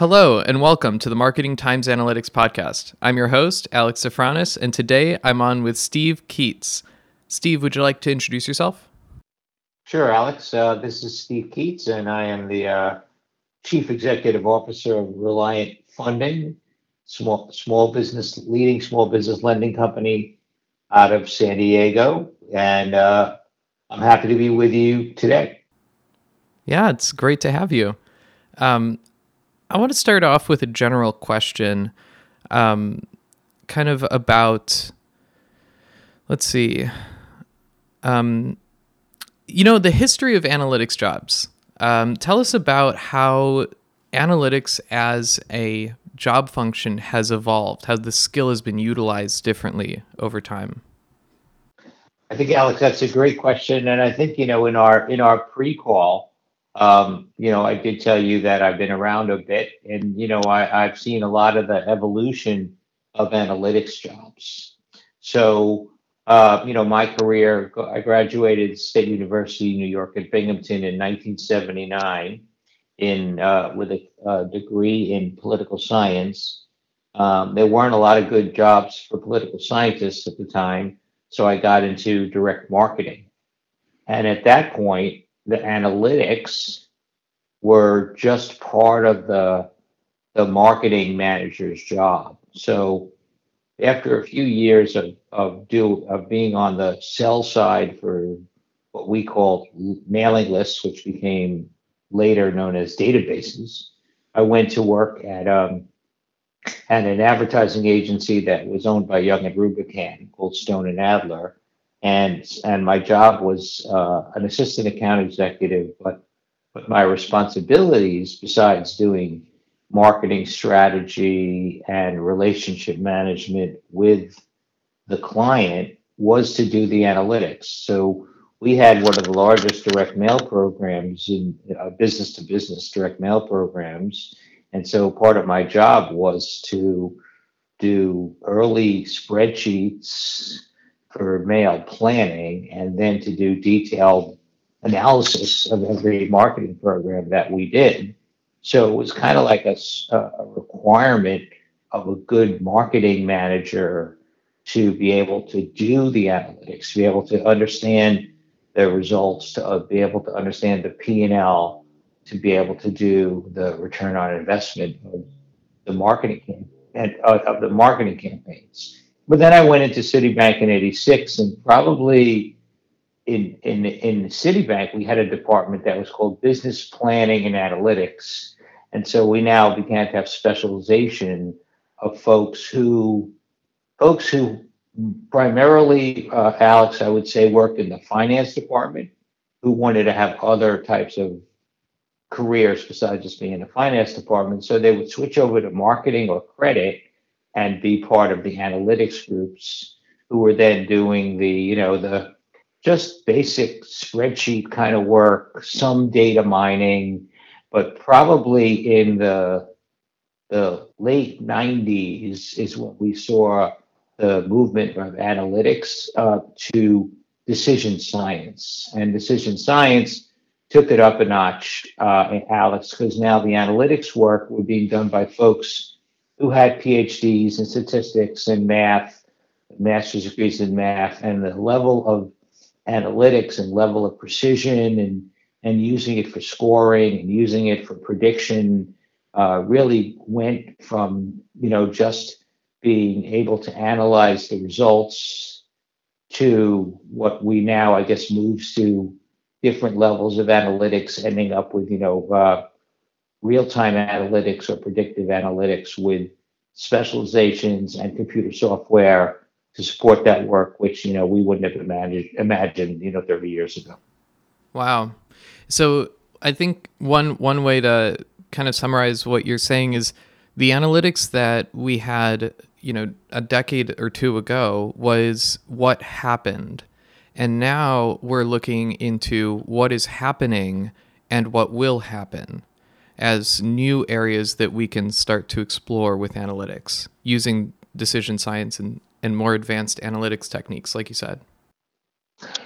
Hello, and welcome to the Marketing Times Analytics Podcast. I'm your host, Alex Safranis, and today I'm on with Steve Keats. Steve, would you like to introduce yourself? Sure, Alex. Uh, this is Steve Keats, and I am the uh, Chief Executive Officer of Reliant Funding, small small business leading small business lending company out of San Diego, and uh, I'm happy to be with you today. Yeah, it's great to have you. Um, I want to start off with a general question, um, kind of about, let's see, um, you know, the history of analytics jobs. Um, tell us about how analytics as a job function has evolved, how the skill has been utilized differently over time. I think, Alex, that's a great question, and I think you know in our in our pre-call um, you know, I did tell you that I've been around a bit, and you know, I, I've seen a lot of the evolution of analytics jobs. So, uh, you know, my career, I graduated State University, New York, at Binghamton in 1979, in uh, with a, a, degree in political science. Um, there weren't a lot of good jobs for political scientists at the time, so I got into direct marketing. And at that point, the analytics were just part of the the marketing manager's job. So after a few years of of do of being on the sell side for what we called mailing lists, which became later known as databases, I went to work at um, at an advertising agency that was owned by Young and Rubicam called Stone and Adler, and and my job was uh, an assistant account executive, but but my responsibilities, besides doing marketing strategy and relationship management with the client, was to do the analytics. So we had one of the largest direct mail programs in uh, business to business direct mail programs, and so part of my job was to do early spreadsheets for mail planning and then to do detailed analysis of every marketing program that we did. So it was kind of like a, a requirement of a good marketing manager to be able to do the analytics, to be able to understand the results, to uh, be able to understand the P&L, to be able to do the return on investment of the marketing and uh, of the marketing campaigns. But then I went into Citibank in '86, and probably in in in Citibank we had a department that was called Business Planning and Analytics, and so we now began to have specialization of folks who folks who primarily, uh, Alex, I would say, worked in the finance department, who wanted to have other types of careers besides just being in the finance department. So they would switch over to marketing or credit and be part of the analytics groups who were then doing the, you know, the just basic spreadsheet kind of work, some data mining, but probably in the the late 90s is when we saw the movement of analytics uh, to decision science. And decision science took it up a notch, uh, Alex, because now the analytics work were being done by folks who had PhDs in statistics and math, master's degrees in math, and the level of analytics and level of precision and and using it for scoring and using it for prediction uh, really went from you know just being able to analyze the results to what we now I guess moves to different levels of analytics, ending up with you know uh, real-time analytics or predictive analytics with specializations and computer software to support that work, which you know we wouldn't have imagined imagined you know 30 years ago. Wow. So I think one one way to kind of summarize what you're saying is the analytics that we had, you know, a decade or two ago was what happened. And now we're looking into what is happening and what will happen as new areas that we can start to explore with analytics using decision science and, and more advanced analytics techniques, like you said.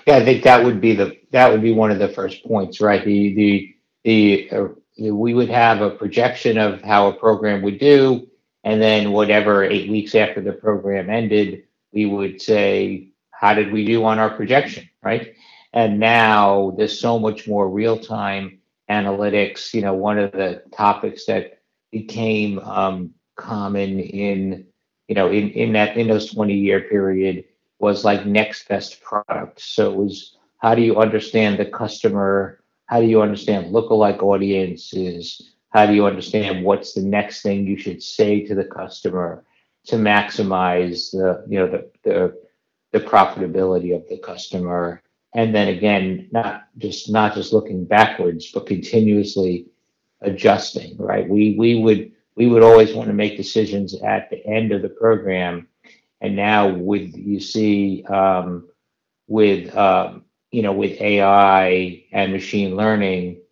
Yeah, I think that would be the that would be one of the first points, right? The the the uh, we would have a projection of how a program would do, and then whatever eight weeks after the program ended, we would say, how did we do on our projection, right? And now there's so much more real time analytics. You know, one of the topics that became um, common in you know in in that in those 20 year period was like next best product. So it was how do you understand the customer? How do you understand lookalike audiences? How do you understand what's the next thing you should say to the customer to maximize the you know the the, the profitability of the customer? And then again, not just not just looking backwards, but continuously adjusting. Right? We we would we would always want to make decisions at the end of the program, and now with you see um, with um, you know, with AI and machine learning,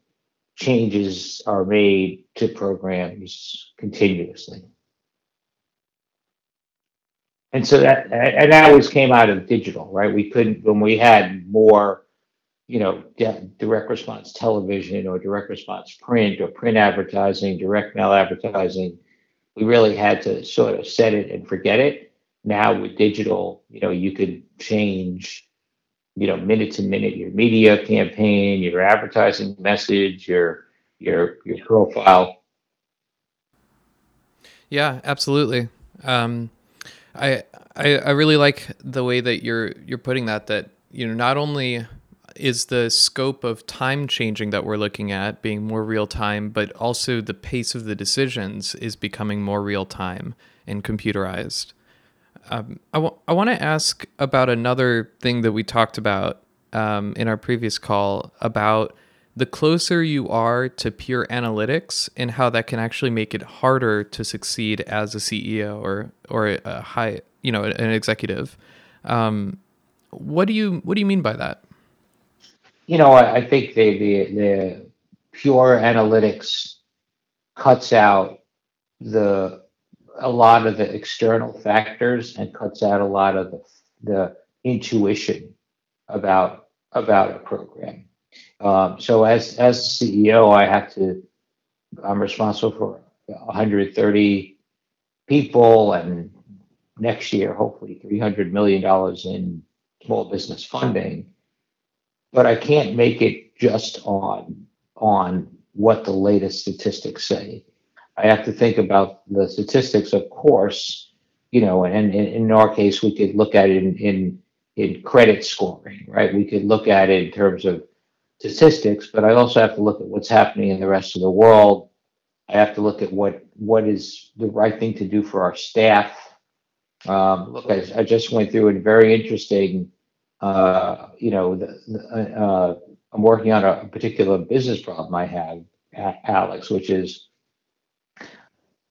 changes are made to programs continuously. And so that and that always came out of digital, right? We couldn't when we had more, you know, direct response television or direct response print or print advertising, direct mail advertising. We really had to sort of set it and forget it. Now with digital, you know, you could change you know minute to minute your media campaign your advertising message your your your profile yeah absolutely um, I, I i really like the way that you're you're putting that that you know not only is the scope of time changing that we're looking at being more real time but also the pace of the decisions is becoming more real time and computerized. Um, I, w- I want to ask about another thing that we talked about um, in our previous call about the closer you are to pure analytics and how that can actually make it harder to succeed as a CEO or or a high you know an executive. Um, what do you what do you mean by that? You know, I, I think the, the the pure analytics cuts out the a lot of the external factors and cuts out a lot of the, the intuition about about a program. Um, so as as CEO, I have to. I'm responsible for 130 people, and next year, hopefully, 300 million dollars in small business funding. But I can't make it just on on what the latest statistics say. I have to think about the statistics, of course, you know, and, and in our case, we could look at it in, in, in credit scoring, right? We could look at it in terms of statistics, but I also have to look at what's happening in the rest of the world. I have to look at what what is the right thing to do for our staff. Um, look, I, I, just went through a very interesting, uh, you know, the, the, uh, I'm working on a particular business problem I have, Alex, which is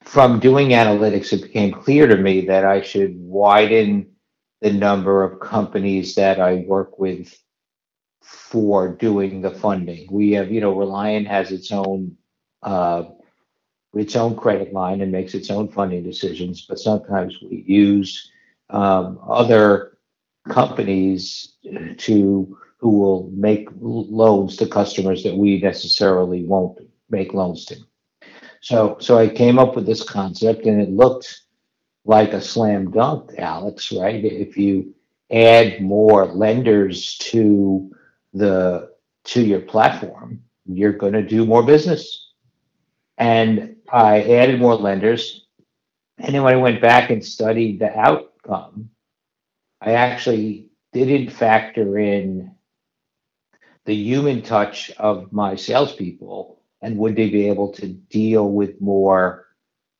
from doing analytics, it became clear to me that I should widen the number of companies that I work with for doing the funding. We have, you know, Reliant has its own uh, its own credit line and makes its own funding decisions, but sometimes we use um, other companies to who will make loans to customers that we necessarily won't make loans to. So, so I came up with this concept, and it looked like a slam dunk, Alex. Right? If you add more lenders to the to your platform, you're going to do more business. And I added more lenders, and then when I went back and studied the outcome, I actually didn't factor in the human touch of my salespeople and would they be able to deal with more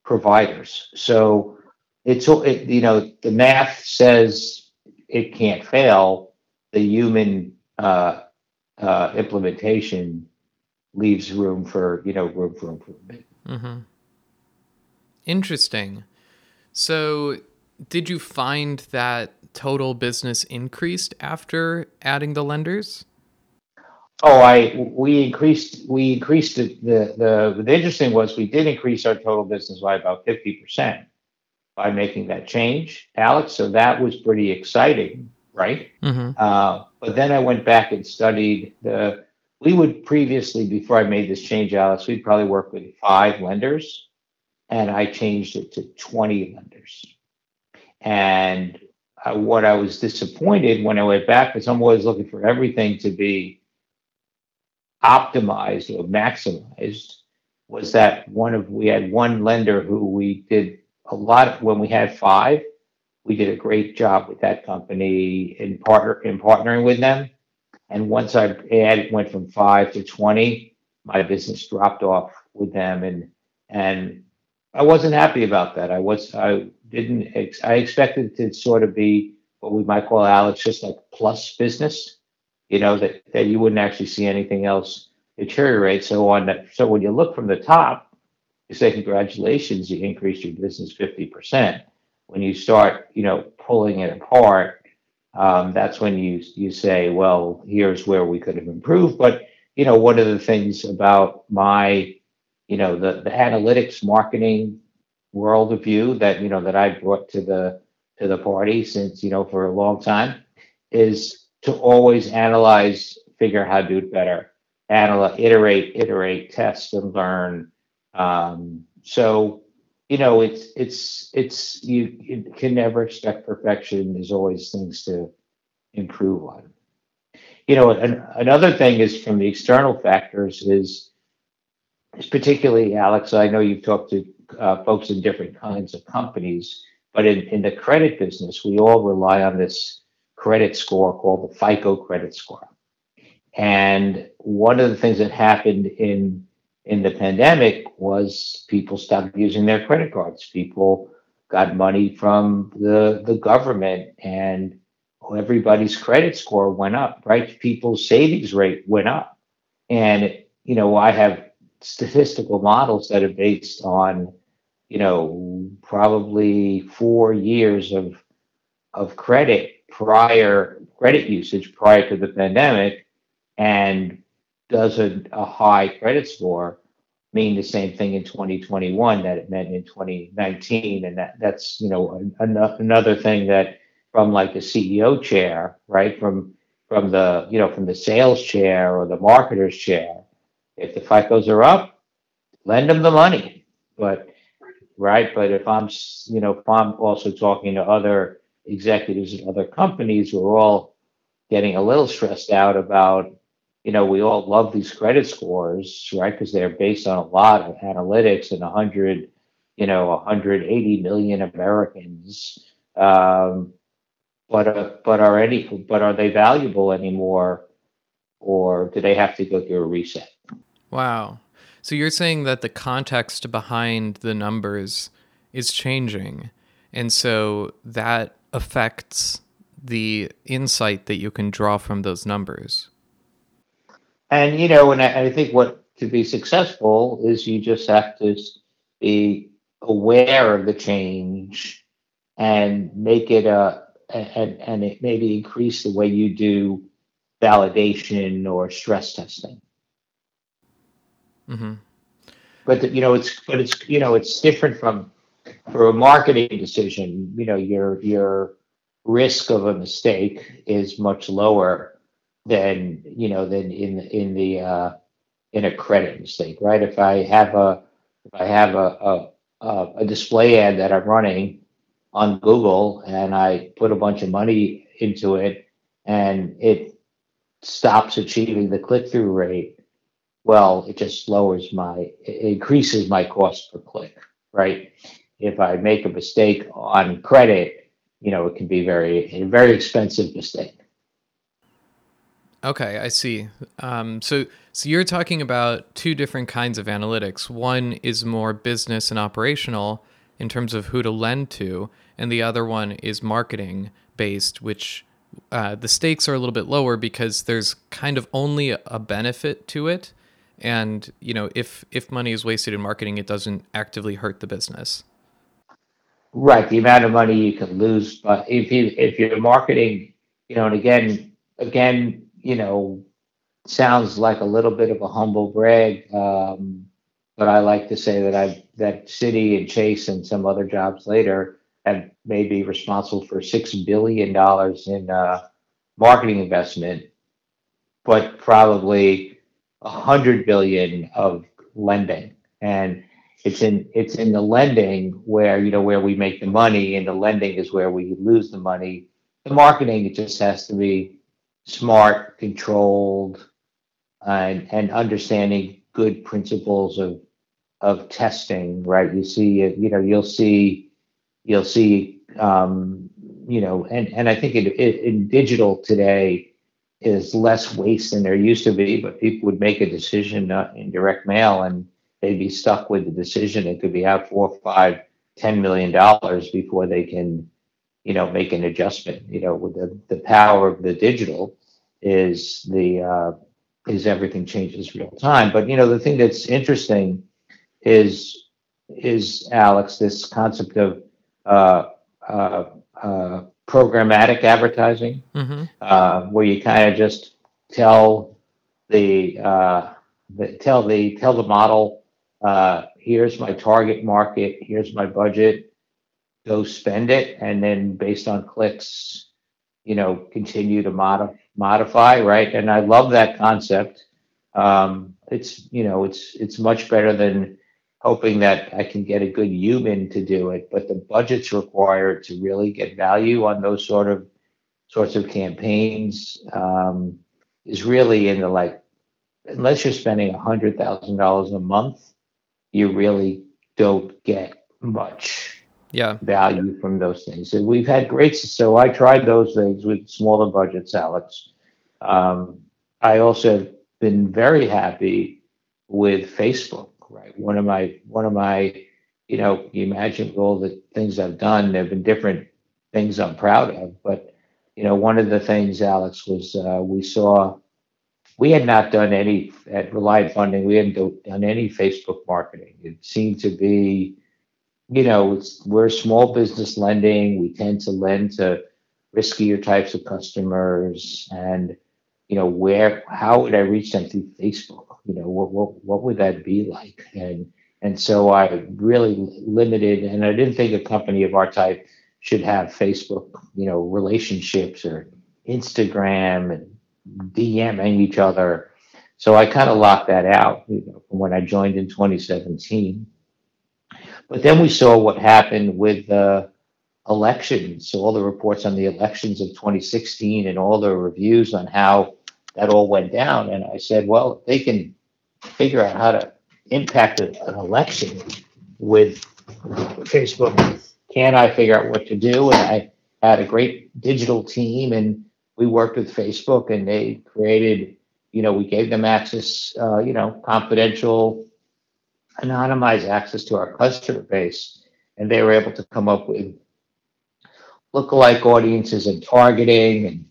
providers? So it's it, you know the math says it can't fail. The human uh, uh, implementation leaves room for you know room for improvement. Mm-hmm. Interesting. So, did you find that total business increased after adding the lenders? Oh, I we increased we increased the the the, the interesting was we did increase our total business by about fifty percent by making that change, Alex. So that was pretty exciting, right? Mm-hmm. Uh, but then I went back and studied the we would previously, before I made this change, Alex, we'd probably work with five lenders, and I changed it to 20 lenders. And uh, what I was disappointed when I went back, because I'm always looking for everything to be optimized or maximized, was that one of we had one lender who we did a lot of, when we had five, we did a great job with that company in partner in partnering with them. And once I added went from five to 20, my business dropped off with them and and I wasn't happy about that. I was I didn't ex- I expected to sort of be what we might call Alex just like plus business, you know that that you wouldn't actually see anything else deteriorate. So on that, so when you look from the top, you say congratulations, you increased your business fifty percent. When you start, you know, pulling it apart, um, that's when you you say, well, here's where we could have improved. But you know, one of the things about my you know the the analytics marketing world of view that you know that I brought to the to the party since you know for a long time is to always analyze, figure out how to do it better, analyze, iterate, iterate, test, and learn. Um, so you know it's it's it's you, can never expect perfection. There's always things to improve on. You know, an, another thing is from the external factors is particularly Alex, I know you've talked to uh, folks in different kinds of companies, but in, in the credit business, we all rely on this credit score called the FICO credit score. And one of the things that happened in in the pandemic was people stopped using their credit cards. People got money from the the government, and everybody's credit score went up. Right, people's savings rate went up, and you know I have statistical models that are based on, you know, probably four years of of credit prior credit usage prior to the pandemic, and does a, a high credit score mean the same thing in 2021 that it meant in 2019 and that that's you know an, another thing that from like the ceo chair right from from the you know from the sales chair or the marketer's chair if the FICOs are up, lend them the money. But right, but if I'm you know if I'm also talking to other executives at other companies who are all getting a little stressed out about you know we all love these credit scores right because they're based on a lot of analytics and 100 you know 180 million americans um, but uh, but are any but are they valuable anymore or do they have to go through a reset Wow. So you're saying that the context behind the numbers is changing. And so that affects the insight that you can draw from those numbers. And, you know, and I, I think what to be successful is you just have to be aware of the change and make it a, and, and it maybe increase the way you do validation or stress testing. Mm-hmm. But you know, it's but it's you know, it's different from for a marketing decision. You know, your your risk of a mistake is much lower than you know than in in the uh, in a credit mistake, right? If I have a if I have a, a a display ad that I'm running on Google and I put a bunch of money into it and it stops achieving the click through rate, well, it just lowers my, increases my cost per click, right? If I make a mistake on credit, you know, it can be very, a very expensive mistake. Okay, I see. Um, so, so you're talking about two different kinds of analytics. One is more business and operational in terms of who to lend to, and the other one is marketing based, which uh, the stakes are a little bit lower because there's kind of only a benefit to it and you know if if money is wasted in marketing it doesn't actively hurt the business right the amount of money you can lose but if you if you're marketing you know and again again you know sounds like a little bit of a humble brag um, but i like to say that i that Citi and chase and some other jobs later have maybe responsible for six billion dollars in uh, marketing investment but probably a hundred billion of lending, and it's in it's in the lending where you know where we make the money, and the lending is where we lose the money. The marketing it just has to be smart, controlled, and and understanding good principles of of testing. Right? You see, you know, you'll see you'll see um, you know, and and I think in, in digital today is less waste than there used to be, but people would make a decision uh, in direct mail and they'd be stuck with the decision. It could be out four, five, ten million dollars before they can, you know, make an adjustment. You know, with the, the power of the digital is the uh, is everything changes real time. But you know, the thing that's interesting is is Alex this concept of uh, uh, uh, programmatic advertising, Mm-hmm. uh, where you kind of just tell the, uh, the tell the tell the model, uh, here's my target market, here's my budget, go spend it, and then based on clicks, you know, continue to modif- modify, right? And I love that concept. Um, it's you know, it's it's much better than hoping that I can get a good human to do it, but the budget's required to really get value on those sort of sorts of campaigns um, is really in the like, unless you're spending a hundred thousand dollars a month, you really don't get much Yeah. value from those things. And we've had great, so I tried those things with smaller budgets, Alex. Um, I also have been very happy with Facebook, right? One of my, one of my, you know, you imagine all the things I've done, there have been different things I'm proud of, but, you know, one of the things, Alex, was uh, we saw, we had not done any, at Reliant Funding, we hadn't do- done any Facebook marketing. It seemed to be, you know, we're small business lending. We tend to lend to riskier types of customers. And, you know, where, how would I reach them through Facebook? You know, what, what, what would that be like? And, and so I really limited, and I didn't think a company of our type should have Facebook, you know, relationships or Instagram and DMing each other. So I kind of locked that out, you know, from when I joined in 2017. But then we saw what happened with the elections, so all the reports on the elections of 2016 and all the reviews on how that all went down. And I said, well, if they can figure out how to impact an election with Facebook, can I figure out what to do? And I had a great digital team and we worked with Facebook and they created, you know, we gave them access, uh, you know, confidential anonymized access to our customer base, and they were able to come up with lookalike audiences and targeting, and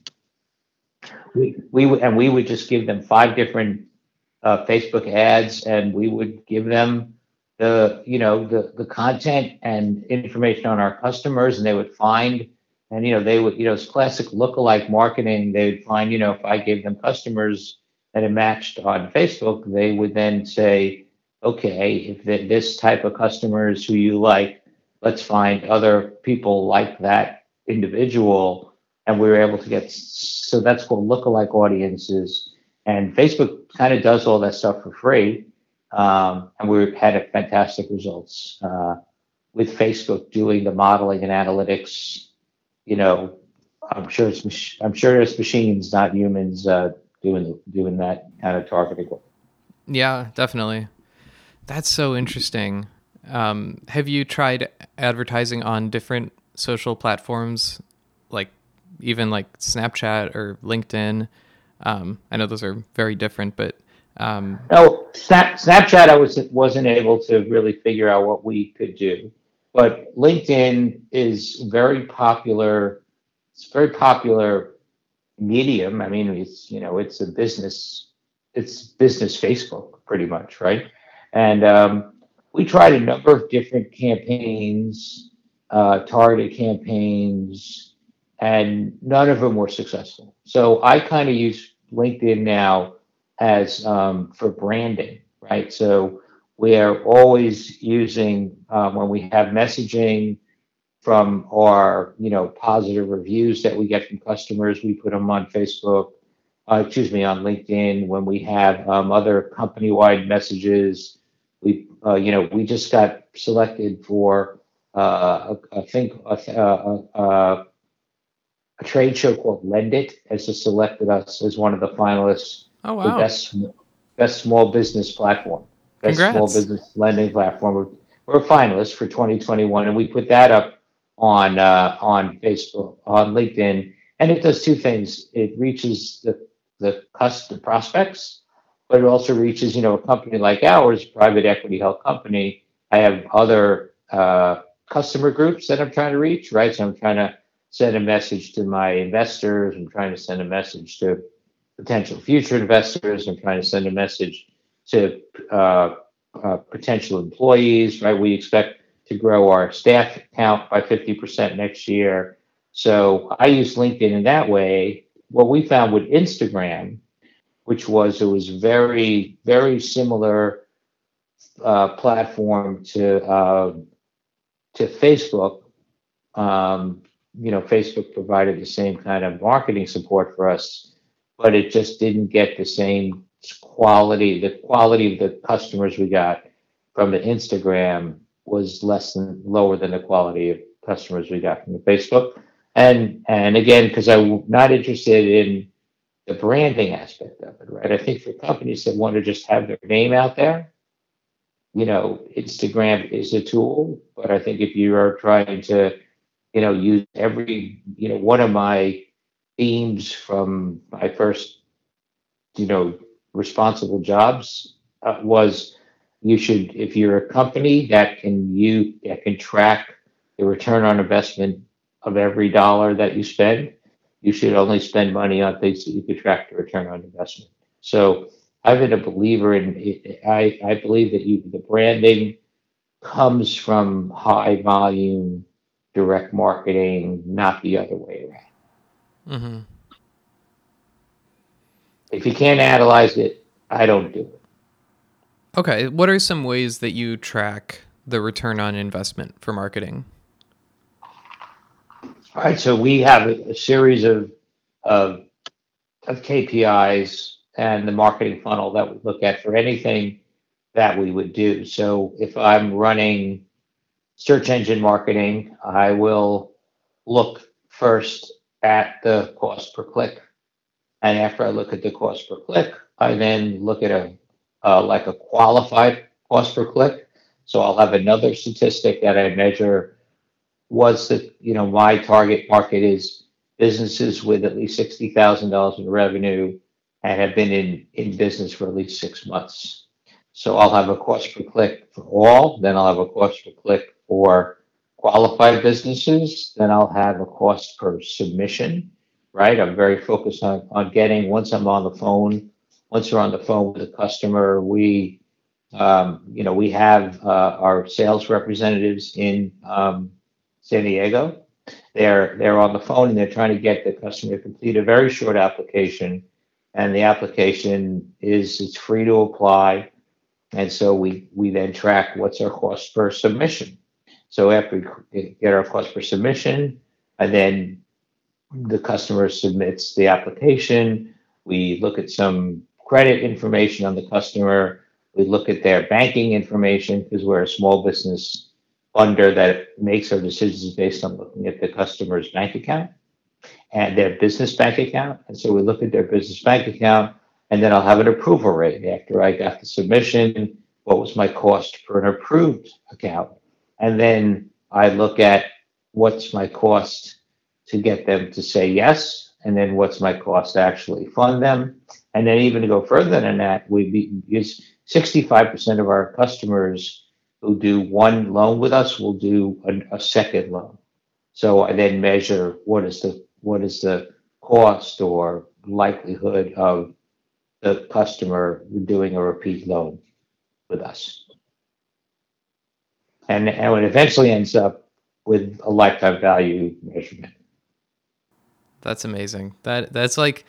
we we would and we would just give them five different uh, Facebook ads, and we would give them the you know the the content and information on our customers, and they would find. And you know they would you know it's classic lookalike marketing. They would find you know if I gave them customers and it matched on Facebook, they would then say, okay, if th- this type of customer is who you like, let's find other people like that individual. And we were able to get, so that's called lookalike audiences. And Facebook kind of does all that stuff for free. Um, and we had a fantastic results uh, with Facebook doing the modeling and analytics. You know, I'm sure it's I'm sure it's machines, not humans, uh, doing doing that kind of targeting. Yeah, definitely. That's so interesting. Um, have you tried advertising on different social platforms, like even like Snapchat or LinkedIn? Um, I know those are very different, but um, No, Snap, Snapchat, I was wasn't able to really figure out what we could do, but LinkedIn is very popular. It's very popular medium. I mean, it's you know, it's a business. It's business Facebook, pretty much, right? And um, we tried a number of different campaigns, uh, targeted campaigns, and none of them were successful. So I kind of use LinkedIn now as um, for branding, right? So we are always using um, when we have messaging from our, you know, positive reviews that we get from customers, we put them on Facebook. uh, excuse me, on LinkedIn, when we have um, other company-wide messages. We, uh, you know, we just got selected for, uh, I think, a, a, a, a trade show called LendIt has just selected us as one of the finalists Oh for wow! best best small business platform, best small business lending platform. We're, we're a finalist for 2021, and we put that up on uh, on Facebook, on LinkedIn, and it does two things. It reaches the the custom prospects, but it also reaches you know a company like ours, private equity held company. I have other uh, customer groups that I'm trying to reach, right? So I'm trying to send a message to my investors. I'm trying to send a message to potential future investors. I'm trying to send a message to uh, uh, potential employees, right? We expect to grow our staff count by 50% next year. So I use LinkedIn in that way. What we found with Instagram, which was it was very, very similar uh, platform to uh, to Facebook. Um, you know, Facebook provided the same kind of marketing support for us, but it just didn't get the same quality. The quality of the customers we got from the Instagram was less than lower than the quality of customers we got from the Facebook. And and again, because I'm not interested in the branding aspect of it, right? I think for companies that want to just have their name out there, you know, Instagram is a tool, but I think if you are trying to, you know, use every, you know, one of my themes from my first, you know, responsible jobs uh, was you should, if you're a company that can you that can track the return on investment of every dollar that you spend, you should only spend money on things that you can track the return on investment. So I've been a believer in. I I believe that you the branding comes from high volume direct marketing, not the other way around. hmm If you can't analyze it, I don't do it. Okay, what are some ways that you track the return on investment for marketing? All right, so we have a, series of KPIs and the marketing funnel that we look at for anything that we would do. So if I'm running search engine marketing, I will look first at the cost per click, and after I look at the cost per click, I then look at a uh, like a qualified cost per click. So I'll have another statistic that I measure was that you know my target market is businesses with at least sixty thousand dollars in revenue and have been in in business for at least six months. So I'll have a cost per click for all, then I'll have a cost per click for qualified businesses, then I'll have a cost per submission. Right, I'm very focused on on getting once I'm on the phone, once we're on the phone with a customer, we um, you know we have uh, our sales representatives in um, San Diego. They're they're on the phone and they're trying to get the customer to complete a very short application, and the application is it's free to apply, and so we we then track what's our cost per submission. So after we get our cost per submission, and then the customer submits the application, we look at some credit information on the customer. We look at their banking information because we're a small business funder that makes our decisions based on looking at the customer's bank account and their business bank account. And so we look at their business bank account, and then I'll have an approval rate. After I got the submission, what was my cost for an approved account? And then I look at what's my cost to get them to say yes, and then what's my cost to actually fund them. And then even to go further than that, we use 65% of our customers who do one loan with us will do a, a second loan. So I then measure what is the what is the cost or likelihood of the customer doing a repeat loan with us. And, and it eventually ends up with a lifetime value measurement. That's amazing. That that's like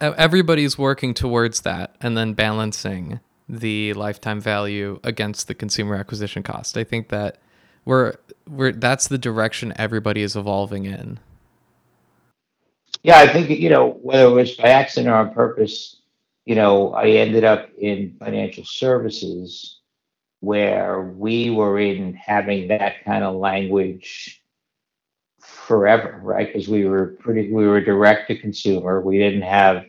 everybody's working towards that and then balancing the lifetime value against the consumer acquisition cost. I think that we're we're that's the direction everybody is evolving in. yeah, I think you know whether it was by accident or on purpose, you know, I ended up in financial services where we were in having that kind of language forever, right? Because we were pretty, we were direct to consumer. We didn't have,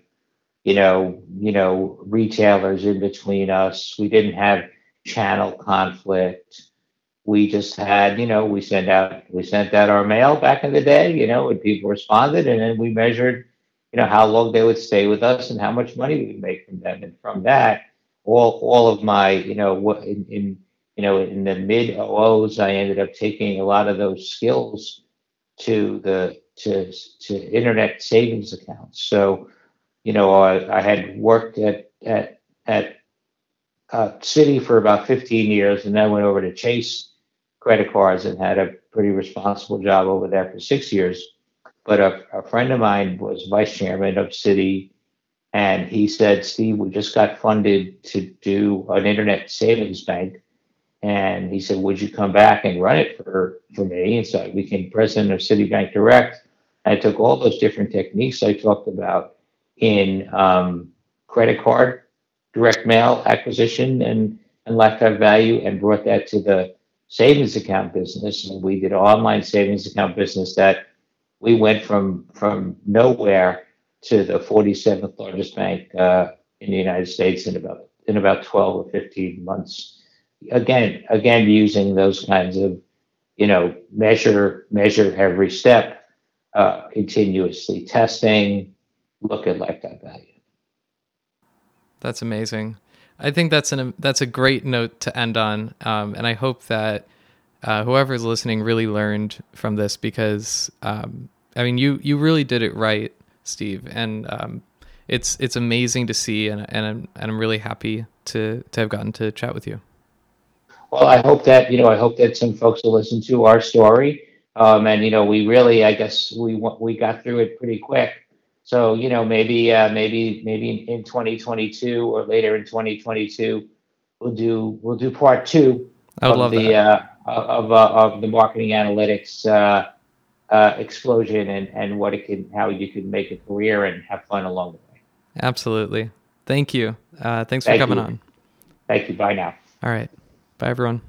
you know, you know, retailers in between us. We didn't have channel conflict we just had, you know, we sent out we sent out our mail back in the day, you know, and people responded, and then we measured, you know, how long they would stay with us and how much money we would make from them, and from that, all all of my, you know, in, in you know in the mid OOs, I ended up taking a lot of those skills to the to to internet savings accounts. So, you know, I, I had worked at at at uh, Citi for about 15 years, and then went over to Chase credit cards and had a pretty responsible job over there for six years. But a, a friend of mine was vice chairman of Citi, and he said, Steve, we just got funded to do an internet savings bank. And he said, Would you come back and run it for, for me? And so I became president of Citibank Direct. I took all those different techniques I talked about in um, credit card, direct mail acquisition, and, lifetime value, and brought that to the savings account business, and we did online savings account business that we went from nowhere to the 47th largest bank uh, in the United States in about in about 12 or 15 months. Again, using those kinds of you know measure measure every step, uh, continuously testing, look at lifetime value. That's amazing. I think that's an that's a great note to end on, um, and I hope that uh, whoever's listening really learned from this because um, I mean you you really did it right, Steve, and um, it's it's amazing to see, and and I'm and I'm really happy to to have gotten to chat with you. Well, I hope that you know I hope that some folks will listen to our story, um, and you know we really I guess we we got through it pretty quick. So you know maybe uh, maybe maybe in 2022 or later in 2022 we'll do we'll do part two love the uh, of uh, of the marketing analytics uh, uh, explosion and and what it can how you can make a career and have fun along the way. Absolutely. Thank you. Uh, thanks for Thank coming you. on. Thank you. Bye now. All right. Bye everyone.